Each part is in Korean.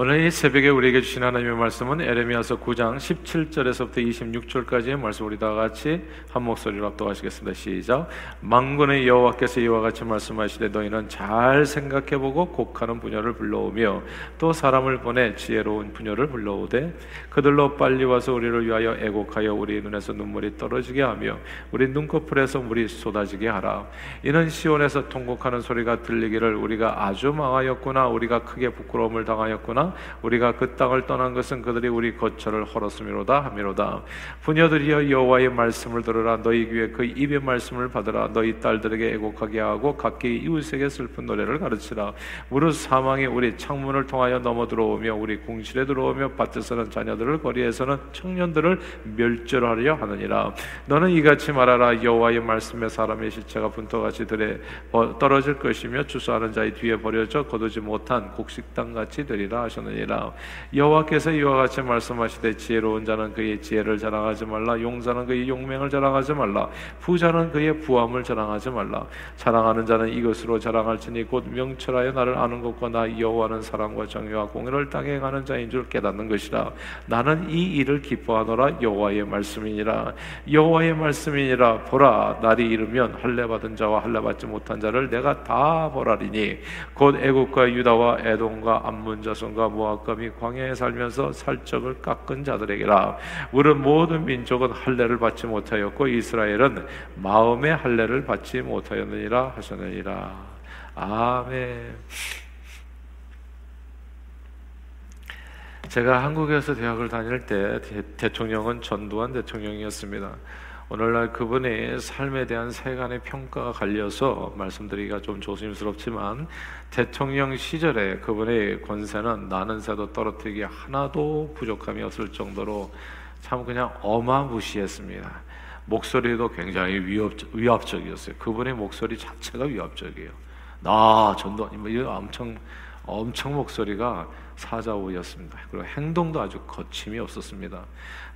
오늘 이 새벽에 우리에게 주신 하나님의 말씀은 에레미야서 9장 17절에서부터 26절까지의 말씀 우리 다 같이 한 목소리로 합독하시겠습니다. 시작. 망군의 여호와께서 이와 같이 말씀하시되 너희는 잘 생각해보고 곡하는 부녀를 불러오며 또 사람을 보내 지혜로운 부녀를 불러오되 그들로 빨리 와서 우리를 위하여 애곡하여 우리 눈에서 눈물이 떨어지게 하며 우리 눈꺼풀에서 물이 쏟아지게 하라. 이는 시온에서 통곡하는 소리가 들리기를 우리가 아주 망하였구나 우리가 크게 부끄러움을 당하였구나 우리가 그 땅을 떠난 것은 그들이 우리 거처를 헐었음이로다 하미로다. 부녀들이여 여호와의 말씀을 들으라. 너희 귀에 그 입의 말씀을 받으라. 너희 딸들에게 애곡하게 하고 각기 이웃에게 슬픈 노래를 가르치라. 무릇 사망이 우리 창문을 통하여 넘어 들어오며 우리 궁실에 들어오며 밭에서는 자녀들을 거리에서는 청년들을 멸절하려 하느니라. 너는 이같이 말하라. 여호와의 말씀에 사람의 실체가 분토같이 들에 떨어질 것이며 주소하는 자의 뒤에 버려져 거두지 못한 곡식당 같이 되리라 하셨 하셨느니라. 여호와께서 이와 같이 말씀하시되 지혜로운 자는 그의 지혜를 자랑하지 말라. 용사는 그의 용맹을 자랑하지 말라. 부자는 그의 부함을 자랑하지 말라. 자랑하는 자는 이것으로 자랑할지니 곧 명철하여 나를 아는 것과 나 여호와는 사랑과 정의와 공의를 땅에 행하는 자인 줄 깨닫는 것이라. 나는 이 일을 기뻐하노라. 여호와의 말씀이니라. 여호와의 말씀이니라. 보라 날이 이르면 할례 받은 자와 할례 받지 못한 자를 내가 다 보라리니 곧 애국과 유다와 에돔과 암문 자손과 모압과 및 광야에 살면서 살적을 깎은 자들에게라 우리는 모든 민족은 할례를 받지 못하였고 이스라엘은 마음의 할례를 받지 못하였느니라 하셨느니라 아멘. 제가 한국에서 대학을 다닐 때 대 통령은 전두환 대통령이었습니다. 오늘날 그분의 삶에 대한 세간의 평가가 갈려서 말씀드리기가 좀 조심스럽지만 대통령 시절에 그분의 권세는 나는 새도 떨어뜨리기 하나도 부족함이 없을 정도로 참 그냥 어마무시했습니다. 목소리도 굉장히 위협, 위압적이었어요. 그분의 목소리 자체가 위압적이에요. 나 전두환, 뭐 이거 엄청 엄청 목소리가 사자우였습니다. 그리고 행동도 아주 거침이 없었습니다.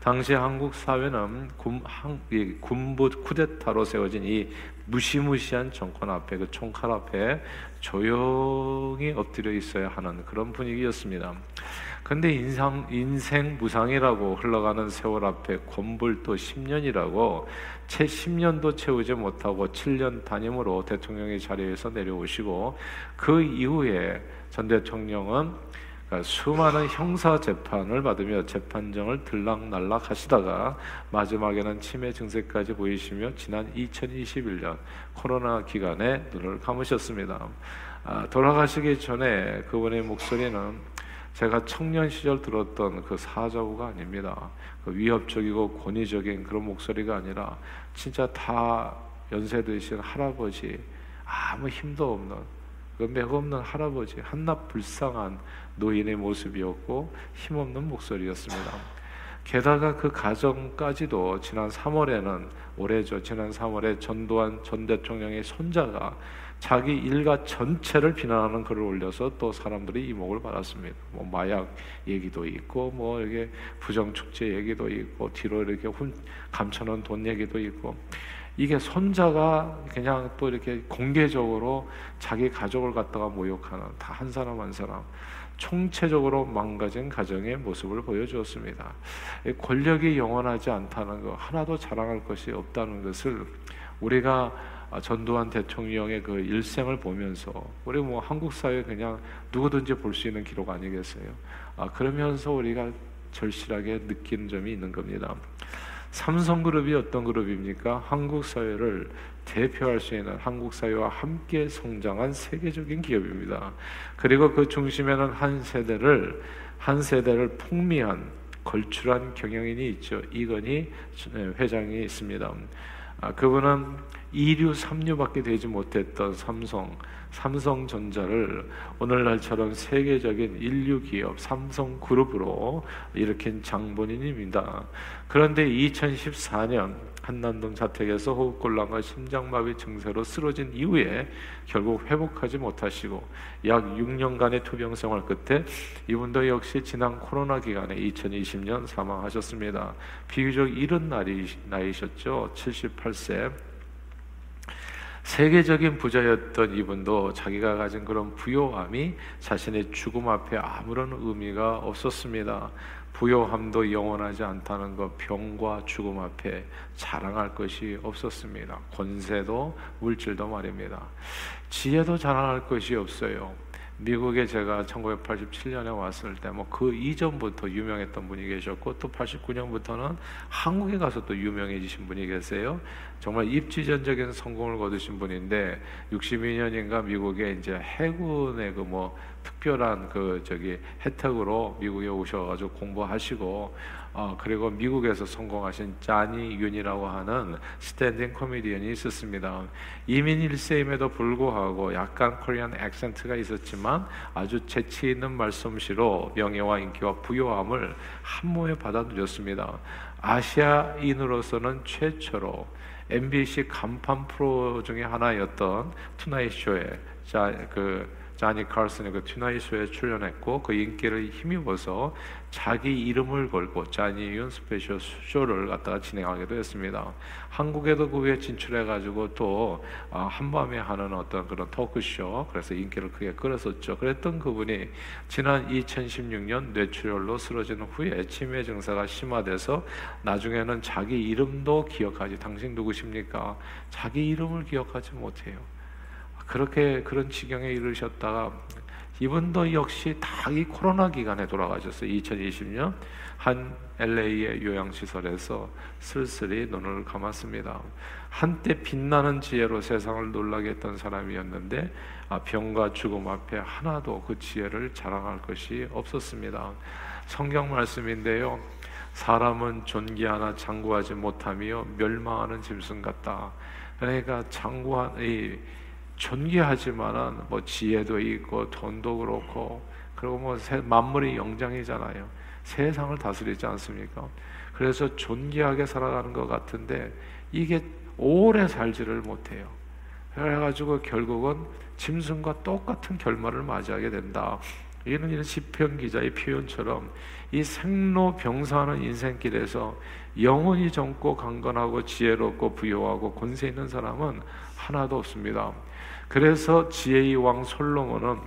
당시 한국 사회는 군, 한, 군부 쿠데타로 세워진 이 무시무시한 정권 앞에 그 총칼 앞에 조용히 엎드려 있어야 하는 그런 분위기였습니다. 근데 인상, 인생 무상이라고 흘러가는 세월 앞에 권불도 10년이라고 채 10년도 채우지 못하고 7년 단임으로 대통령의 자리에서 내려오시고 그 이후에 전 대통령은 그러니까 수많은 형사 재판을 받으며 재판정을 들락날락 하시다가 마지막에는 치매 증세까지 보이시며 지난 2021년 코로나 기간에 눈을 감으셨습니다. 아, 돌아가시기 전에 그분의 목소리는 제가 청년 시절 들었던 그 사자우가 아닙니다. 그 위협적이고 권위적인 그런 목소리가 아니라 진짜 다 연세 드신 할아버지 아무 힘도 없는 그 맥없는 할아버지 한낱 불쌍한 노인의 모습이었고 힘없는 목소리였습니다. 게다가 그 가정까지도 지난 3월에는 올해죠. 지난 3월에 전두환 전 대통령의 손자가 자기 일가 전체를 비난하는 글을 올려서 또 사람들이 이목을 받았습니다. 뭐 마약 얘기도 있고 뭐 이게 부정 축제 얘기도 있고 뒤로 이렇게 훔 감춰놓은 돈 얘기도 있고 이게 손자가 그냥 또 이렇게 공개적으로 자기 가족을 갖다가 모욕하는 다 한 사람 한 사람 총체적으로 망가진 가정의 모습을 보여주었습니다. 권력이 영원하지 않다는 것, 하나도 자랑할 것이 없다는 것을 우리가 전두환 대통령의 그 일생을 보면서 우리 뭐 한국 사회 그냥 누구든지 볼 수 있는 기록 아니겠어요? 아, 그러면서 우리가 절실하게 느끼는 점이 있는 겁니다. 삼성그룹이 어떤 그룹입니까? 한국 사회를 대표할 수 있는 한국 사회와 함께 성장한 세계적인 기업입니다. 그리고 그 중심에는 한 세대를 한 세대를 풍미한 걸출한 경영인이 있죠. 이건희 회장이 있습니다. 아, 그분은 2류, 3류밖에 되지 못했던 삼성, 삼성전자를 오늘날처럼 세계적인 인류 기업 삼성 그룹으로 일으킨 장본인입니다. 그런데 2014년 한남동 자택에서 호흡곤란과 심장마비 증세로 쓰러진 이후에 결국 회복하지 못하시고 약 6년간의 투병 생활 끝에 이분도 역시 지난 코로나 기간에 2020년 사망하셨습니다. 비교적 이른 나이, 나이셨죠. 78세. 세계적인 부자였던 이분도 자기가 가진 그런 부요함이 자신의 죽음 앞에 아무런 의미가 없었습니다. 부요함도 영원하지 않다는 것, 병과 죽음 앞에 자랑할 것이 없었습니다. 권세도 물질도 말입니다. 지혜도 자랑할 것이 없어요. 미국에 제가 1987년에 왔을 때 뭐 그 이전부터 유명했던 분이 계셨고 또 89년부터는 한국에 가서 또 유명해지신 분이 계세요. 정말 입지전적인 성공을 거두신 분인데 62년인가 미국에 이제 해군의 그 뭐 특별한 그 저기 혜택으로 미국에 오셔가지고 공부하시고 어, 그리고 미국에서 성공하신 자니 윤이라고 하는 standing 코미디언이 있었습니다. 이민 1세임에도 불구하고 약간 Korean accent가 있었지만 아주 재치 있는 말솜씨로 명예와 인기와 부요함을 한 몸에 받아들였습니다. 아시아인으로서는 최초로 NBC 간판 프로 중에 하나였던 Tonight Show에 자 그 자니 칼슨의 그 Tonight Show에 출연했고 그 인기를 힘입어서 자기 이름을 걸고 자니 윤 스페셜 쇼를 갖다가 진행하기도 했습니다. 한국에도 그 후에 진출해가지고 또 아, 한밤에 하는 어떤 그런 토크쇼 그래서 인기를 크게 끌었었죠. 그랬던 그분이 지난 2016년 뇌출혈로 쓰러진 후에 치매 증세가 심화돼서 나중에는 자기 이름도 기억하지 당신 누구십니까? 자기 이름을 기억하지 못해요. 그렇게 그런 지경에 이르셨다가 이분도 역시 다 이 코로나 기간에 돌아가셨어요. 2020년 한 LA의 요양시설에서 쓸쓸히 눈을 감았습니다. 한때 빛나는 지혜로 세상을 놀라게 했던 사람이었는데 아, 병과 죽음 앞에 하나도 그 지혜를 자랑할 것이 없었습니다. 성경 말씀인데요. 사람은 존귀하나 장구하지 못하며 멸망하는 짐승 같다. 그러니까 장구한 이 존귀하지만은 뭐 지혜도 있고 돈도 그렇고 그리고 뭐 만물의 영장이잖아요. 세상을 다스리지 않습니까? 그래서 존귀하게 살아가는 것 같은데 이게 오래 살지를 못해요. 그래가지고 결국은 짐승과 똑같은 결말을 맞이하게 된다. 이는 이런 시편 기자의 표현처럼 이 생로병사하는 인생길에서 영원히 젊고 강건하고 지혜롭고 부여하고 권세 있는 사람은 하나도 없습니다. 그래서 지혜의 왕 솔로몬은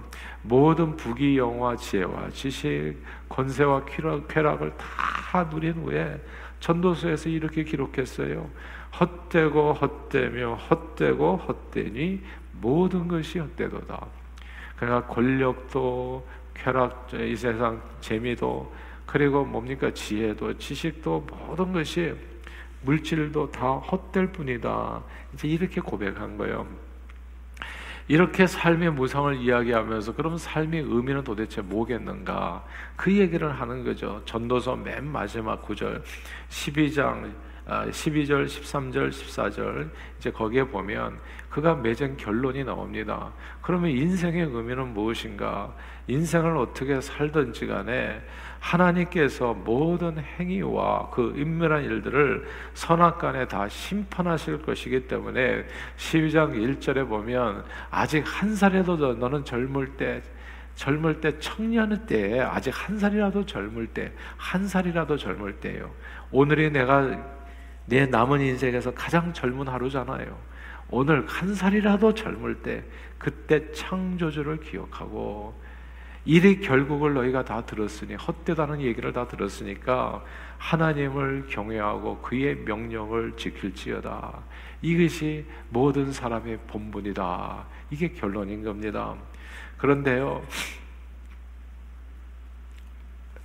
모든 부귀영화 지혜와 지식 권세와 쾌락을 다 누린 후에 전도서에서 이렇게 기록했어요. 헛되고 헛되며 헛되고 헛되니 모든 것이 헛되도다. 그러니까 권력도 쾌락, 이 세상 재미도 그리고 뭡니까 지혜도 지식도 모든 것이 물질도 다 헛될 뿐이다. 이제 이렇게 고백한 거예요. 이렇게 삶의 무상을 이야기하면서 그럼 삶의 의미는 도대체 뭐겠는가? 그 얘기를 하는 거죠. 전도서 맨 마지막 구절 12장 12절, 13절, 14절 이제 거기에 보면 그가 맺은 결론이 나옵니다. 그러면 인생의 의미는 무엇인가? 인생을 어떻게 살든지 간에 하나님께서 모든 행위와 그 인멸한 일들을 선악간에 다 심판하실 것이기 때문에 12장 1절에 보면 아직 한 살에도 너는 젊을 때 젊을 때 청년 때 아직 한 살이라도 젊을 때 한 살이라도 젊을 때요. 오늘이 내가 내 남은 인생에서 가장 젊은 하루잖아요. 오늘 한 살이라도 젊을 때 그때 창조주를 기억하고 일의 결국을 너희가 다 들었으니 헛되다는 얘기를 다 들었으니까 하나님을 경외하고 그의 명령을 지킬지어다. 이것이 모든 사람의 본분이다. 이게 결론인 겁니다. 그런데요,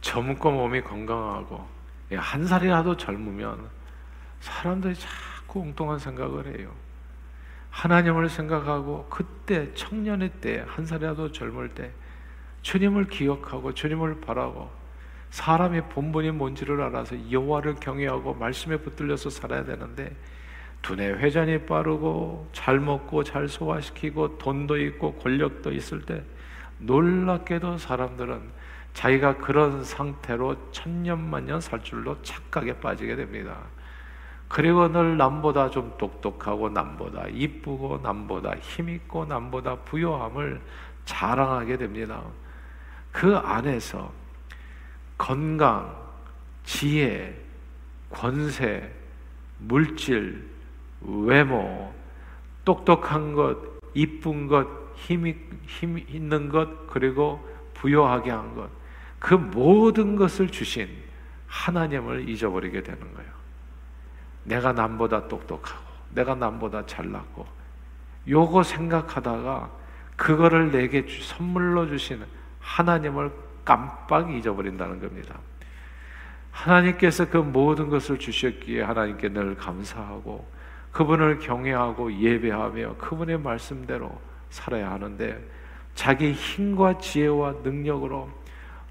젊고 몸이 건강하고 한 살이라도 젊으면 사람들이 자꾸 엉뚱한 생각을 해요. 하나님을 생각하고 그때 청년의 때 한 살이라도 젊을 때 주님을 기억하고 주님을 바라고 사람의 본분이 뭔지를 알아서 여호와를 경외하고 말씀에 붙들려서 살아야 되는데 두뇌 회전이 빠르고 잘 먹고 잘 소화시키고 돈도 있고 권력도 있을 때 놀랍게도 사람들은 자기가 그런 상태로 천년만년 살 줄로 착각에 빠지게 됩니다. 그리고 늘 남보다 좀 똑똑하고 남보다 이쁘고 남보다 힘있고 남보다 부요함을 자랑하게 됩니다. 그 안에서 건강, 지혜, 권세, 물질, 외모, 똑똑한 것, 이쁜 것, 힘, 힘 있는 것, 그리고 부여하게 한 것, 그 모든 것을 주신 하나님을 잊어버리게 되는 거예요. 내가 남보다 똑똑하고, 내가 남보다 잘났고, 요거 생각하다가 그거를 내게 선물로 주시는 하나님을 깜빡 잊어버린다는 겁니다. 하나님께서 그 모든 것을 주셨기에 하나님께 늘 감사하고 그분을 경외하고 예배하며 그분의 말씀대로 살아야 하는데 자기 힘과 지혜와 능력으로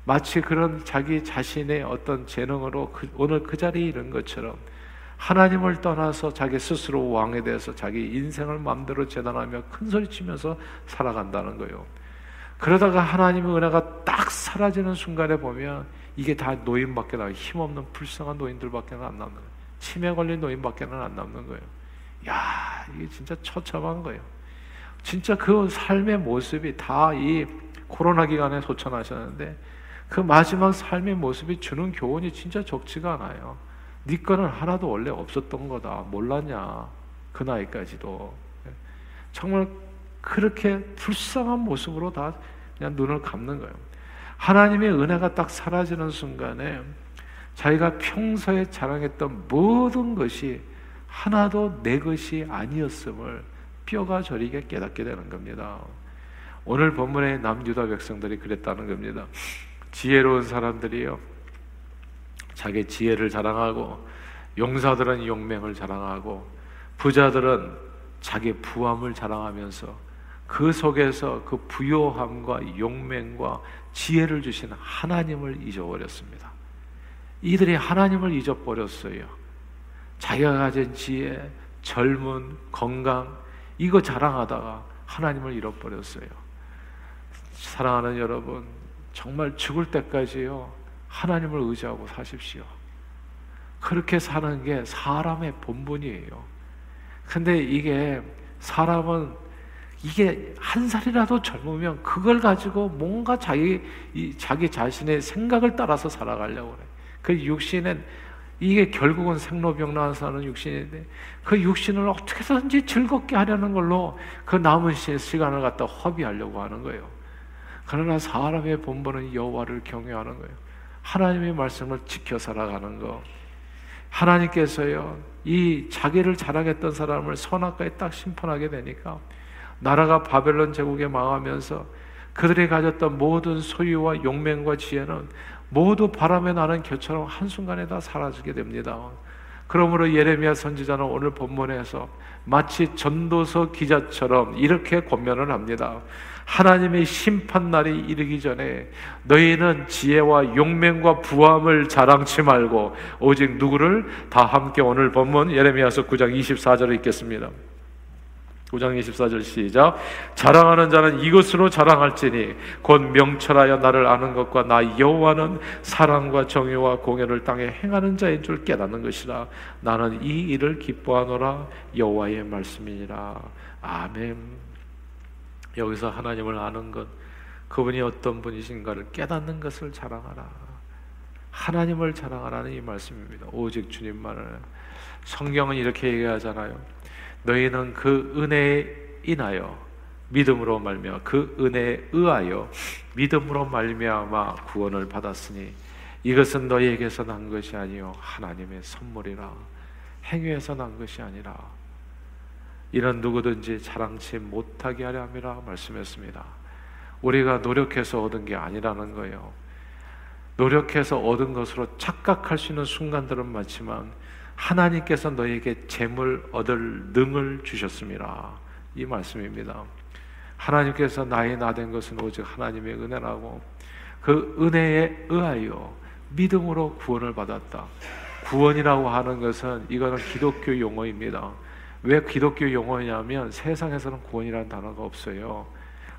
마치 그런 자기 자신의 어떤 재능으로 그, 오늘 그 자리에 이른 것처럼 하나님을 떠나서 자기 스스로 왕에 대해서 자기 인생을 마음대로 재단하며 큰 소리 치면서 살아간다는 거예요. 그러다가 하나님의 은혜가 딱 사라지는 순간에 보면 이게 다 노인밖에 나 힘없는 불쌍한 노인들밖에 안 남는 거예요. 치매 걸린 노인밖에는 안 남는 거예요. 야, 이게 진짜 처참한 거예요. 진짜 그 삶의 모습이 다 이 코로나 기간에 소천하셨는데 그 마지막 삶의 모습이 주는 교훈이 진짜 적지가 않아요. 네 거는 하나도 원래 없었던 거다. 몰랐냐? 그 나이까지도. 정말 그렇게 불쌍한 모습으로 다 그냥 눈을 감는 거예요. 하나님의 은혜가 딱 사라지는 순간에 자기가 평소에 자랑했던 모든 것이 하나도 내 것이 아니었음을 뼈가 저리게 깨닫게 되는 겁니다. 오늘 본문의 남유다 백성들이 그랬다는 겁니다. 지혜로운 사람들이요. 자기 지혜를 자랑하고 용사들은 용맹을 자랑하고 부자들은 자기 부함을 자랑하면서 그 속에서 그 부요함과 용맹과 지혜를 주신 하나님을 잊어버렸습니다. 이들이 하나님을 잊어버렸어요. 자기가 가진 지혜, 젊은, 건강, 이거 자랑하다가 하나님을 잃어버렸어요. 사랑하는 여러분, 정말 죽을 때까지요, 하나님을 의지하고 사십시오. 그렇게 사는 게 사람의 본분이에요. 근데 이게 사람은 이게 한 살이라도 젊으면 그걸 가지고 뭔가 자기 자기 자신의 생각을 따라서 살아가려고 그래. 그 육신은 이게 결국은 생로병사는 사는 육신인데 그 육신을 어떻게든지 즐겁게 하려는 걸로 그 남은 시간을 갖다 허비하려고 하는 거예요. 그러나 사람의 본분은 여호와를 경외하는 거예요. 하나님의 말씀을 지켜 살아가는 거. 하나님께서요 이 자기를 자랑했던 사람을 선악과에 딱 심판하게 되니까 나라가 바벨론 제국에 망하면서 그들이 가졌던 모든 소유와 용맹과 지혜는 모두 바람에 나는 겨처럼 한순간에 다 사라지게 됩니다. 그러므로 예레미야 선지자는 오늘 본문에서 마치 전도서 기자처럼 이렇게 권면을 합니다. 하나님의 심판 날이 이르기 전에 너희는 지혜와 용맹과 부함을 자랑치 말고 오직 누구를 다 함께 오늘 본문 예레미야서 9장 24절을 읽겠습니다. 9장 24절 시작. 자랑하는 자는 이것으로 자랑할지니 곧 명철하여 나를 아는 것과 나 여호와는 사랑과 정의와 공의를 땅에 행하는 자인 줄 깨닫는 것이라. 나는 이 일을 기뻐하노라 여호와의 말씀이니라. 아멘. 여기서 하나님을 아는 것, 그분이 어떤 분이신가를 깨닫는 것을 자랑하라. 하나님을 자랑하라는 이 말씀입니다. 오직 주님만을. 성경은 이렇게 얘기하잖아요. 너희는 그 은혜에 인하여 믿음으로 말며 그 은혜에 의하여 믿음으로 말미암아 구원을 받았으니 이것은 너희에게서 난 것이 아니요 하나님의 선물이라 행위에서 난 것이 아니라 이런 누구든지 자랑치 못하게 하려 함이라 말씀했습니다. 우리가 노력해서 얻은 게 아니라는 거예요. 노력해서 얻은 것으로 착각할 수 있는 순간들은 많지만 하나님께서 너에게 재물 얻을 능을 주셨습니다. 이 말씀입니다. 하나님께서 나의 나된 것은 오직 하나님의 은혜라고 그 은혜에 의하여 믿음으로 구원을 받았다. 구원이라고 하는 것은 이거는 기독교 용어입니다. 왜 기독교 용어냐면 세상에서는 구원이라는 단어가 없어요.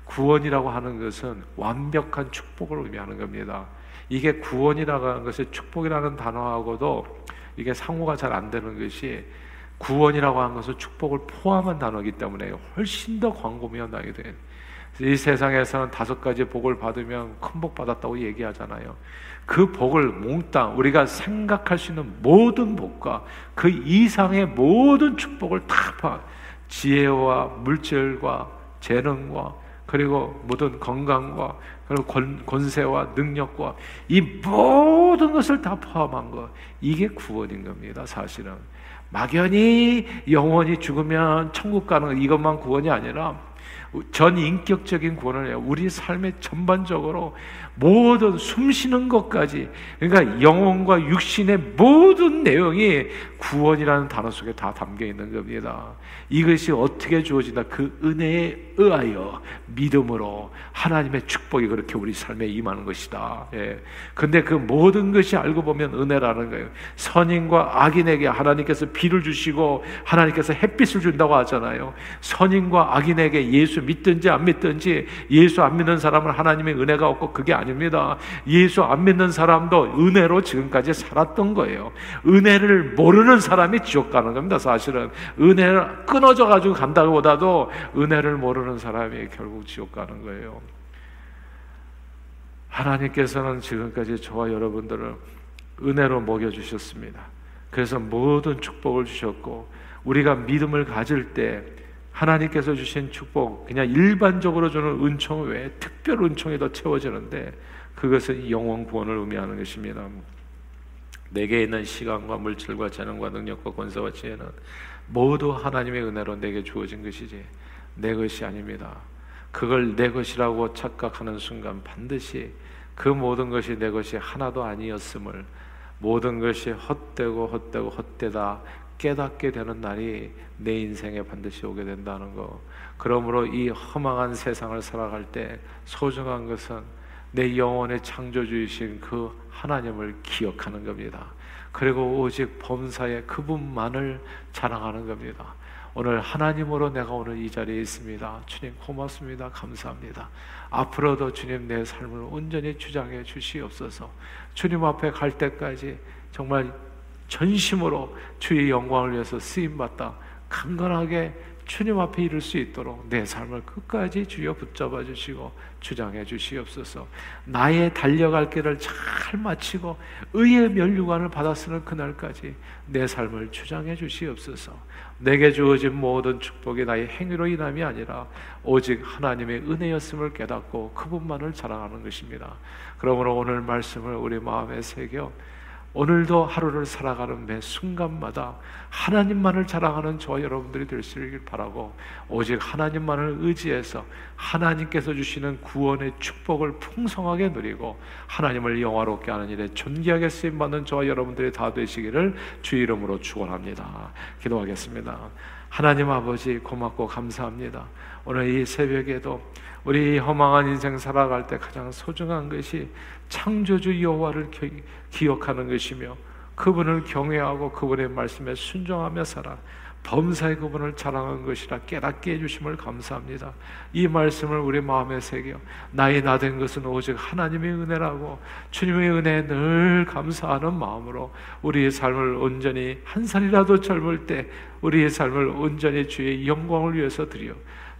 구원이라고 하는 것은 완벽한 축복을 의미하는 겁니다. 이게 구원이라고 하는 것이 축복이라는 단어하고도 이게 상호가 잘 안 되는 것이 구원이라고 하는 것은 축복을 포함한 단어이기 때문에 훨씬 더 광고며 나게 돼. 이 세상에서는 다섯 가지 복을 받으면 큰 복 받았다고 얘기하잖아요. 그 복을 몽땅 우리가 생각할 수 있는 모든 복과 그 이상의 모든 축복을 다 지혜와 물질과 재능과 그리고 모든 건강과 그리고 권, 권세와 능력과 이 모든 것을 다 포함한 것 이게 구원인 겁니다 사실은. 막연히 영원히 죽으면 천국 가는 이것만 구원이 아니라 전 인격적인 구원을. 우리 삶의 전반적으로 모든 숨 쉬는 것까지 그러니까 영혼과 육신의 모든 내용이 구원이라는 단어 속에 다 담겨 있는 겁니다. 이것이 어떻게 주어진다? 그 은혜에 의하여 믿음으로 하나님의 축복이 그렇게 우리 삶에 임하는 것이다. 예. 근데 그 모든 것이 알고 보면 은혜라는 거예요. 선인과 악인에게 하나님께서 비를 주시고 하나님께서 햇빛을 준다고 하잖아요. 선인과 악인에게 예수 믿든지 안 믿든지 예수 안 믿는 사람은 하나님의 은혜가 없고 그게 아닙니다. 예수 안 믿는 사람도 은혜로 지금까지 살았던 거예요. 은혜를 모르는 사람이 지옥 가는 겁니다. 사실은 은혜를 끊어져 가지고 간다고보다도 은혜를 모르는 사람이 결국 지옥 가는 거예요. 하나님께서는 지금까지 저와 여러분들을 은혜로 먹여 주셨습니다. 그래서 모든 축복을 주셨고 우리가 믿음을 가질 때 하나님께서 주신 축복, 그냥 일반적으로 주는 은총 외에 특별 은총이 더 채워지는데 그것은 영원 구원을 의미하는 것입니다. 내게 있는 시간과 물질과 재능과 능력과 권세와 지혜는 모두 하나님의 은혜로 내게 주어진 것이지 내 것이 아닙니다. 그걸 내 것이라고 착각하는 순간 반드시 그 모든 것이 내 것이 하나도 아니었음을 모든 것이 헛되고 헛되고 헛되다 깨닫게 되는 날이 내 인생에 반드시 오게 된다는 거. 그러므로 이 허망한 세상을 살아갈 때 소중한 것은 내 영혼의 창조주이신 그 하나님을 기억하는 겁니다. 그리고 오직 범사에 그분만을 자랑하는 겁니다. 오늘 하나님으로 내가 오늘 이 자리에 있습니다. 주님 고맙습니다. 감사합니다. 앞으로도 주님 내 삶을 온전히 주장해 주시옵소서. 주님 앞에 갈 때까지 정말 전심으로 주의 영광을 위해서 쓰임 받다 강건하게 주님 앞에 이를 수 있도록 내 삶을 끝까지 주여 붙잡아 주시고 주장해 주시옵소서. 나의 달려갈 길을 잘 마치고 의의 면류관을 받아 쓰는 그날까지 내 삶을 주장해 주시옵소서. 내게 주어진 모든 축복이 나의 행위로 인함이 아니라 오직 하나님의 은혜였음을 깨닫고 그분만을 자랑하는 것입니다. 그러므로 오늘 말씀을 우리 마음에 새겨 오늘도 하루를 살아가는 매 순간마다 하나님만을 자랑하는 저 여러분들이 될 수 있길 바라고 오직 하나님만을 의지해서 하나님께서 주시는 구원의 축복을 풍성하게 누리고 하나님을 영화롭게 하는 일에 존귀하게 쓰임 받는 저와 여러분들이 다 되시기를 주 이름으로 축원합니다. 기도하겠습니다. 하나님 아버지 고맙고 감사합니다. 오늘 이 새벽에도 우리 허망한 인생 살아갈 때 가장 소중한 것이 창조주 여호와를 기억하는 것이며 그분을 경외하고 그분의 말씀에 순종하며 살아 범사의 그분을 자랑한 것이라 깨닫게 해주심을 감사합니다. 이 말씀을 우리 마음에 새겨 나의 나 된 것은 오직 하나님의 은혜라고 주님의 은혜에 늘 감사하는 마음으로 우리의 삶을 온전히 한 살이라도 젊을 때 우리의 삶을 온전히 주의 영광을 위해서 드려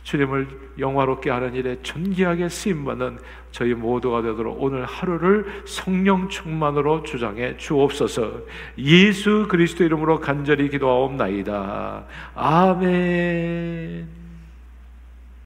주님을 영화롭게 하는 일에 존귀하게 쓰임받는 저희 모두가 되도록 오늘 하루를 성령 충만으로 주장해 주옵소서 예수 그리스도 이름으로 간절히 기도하옵나이다. 아멘.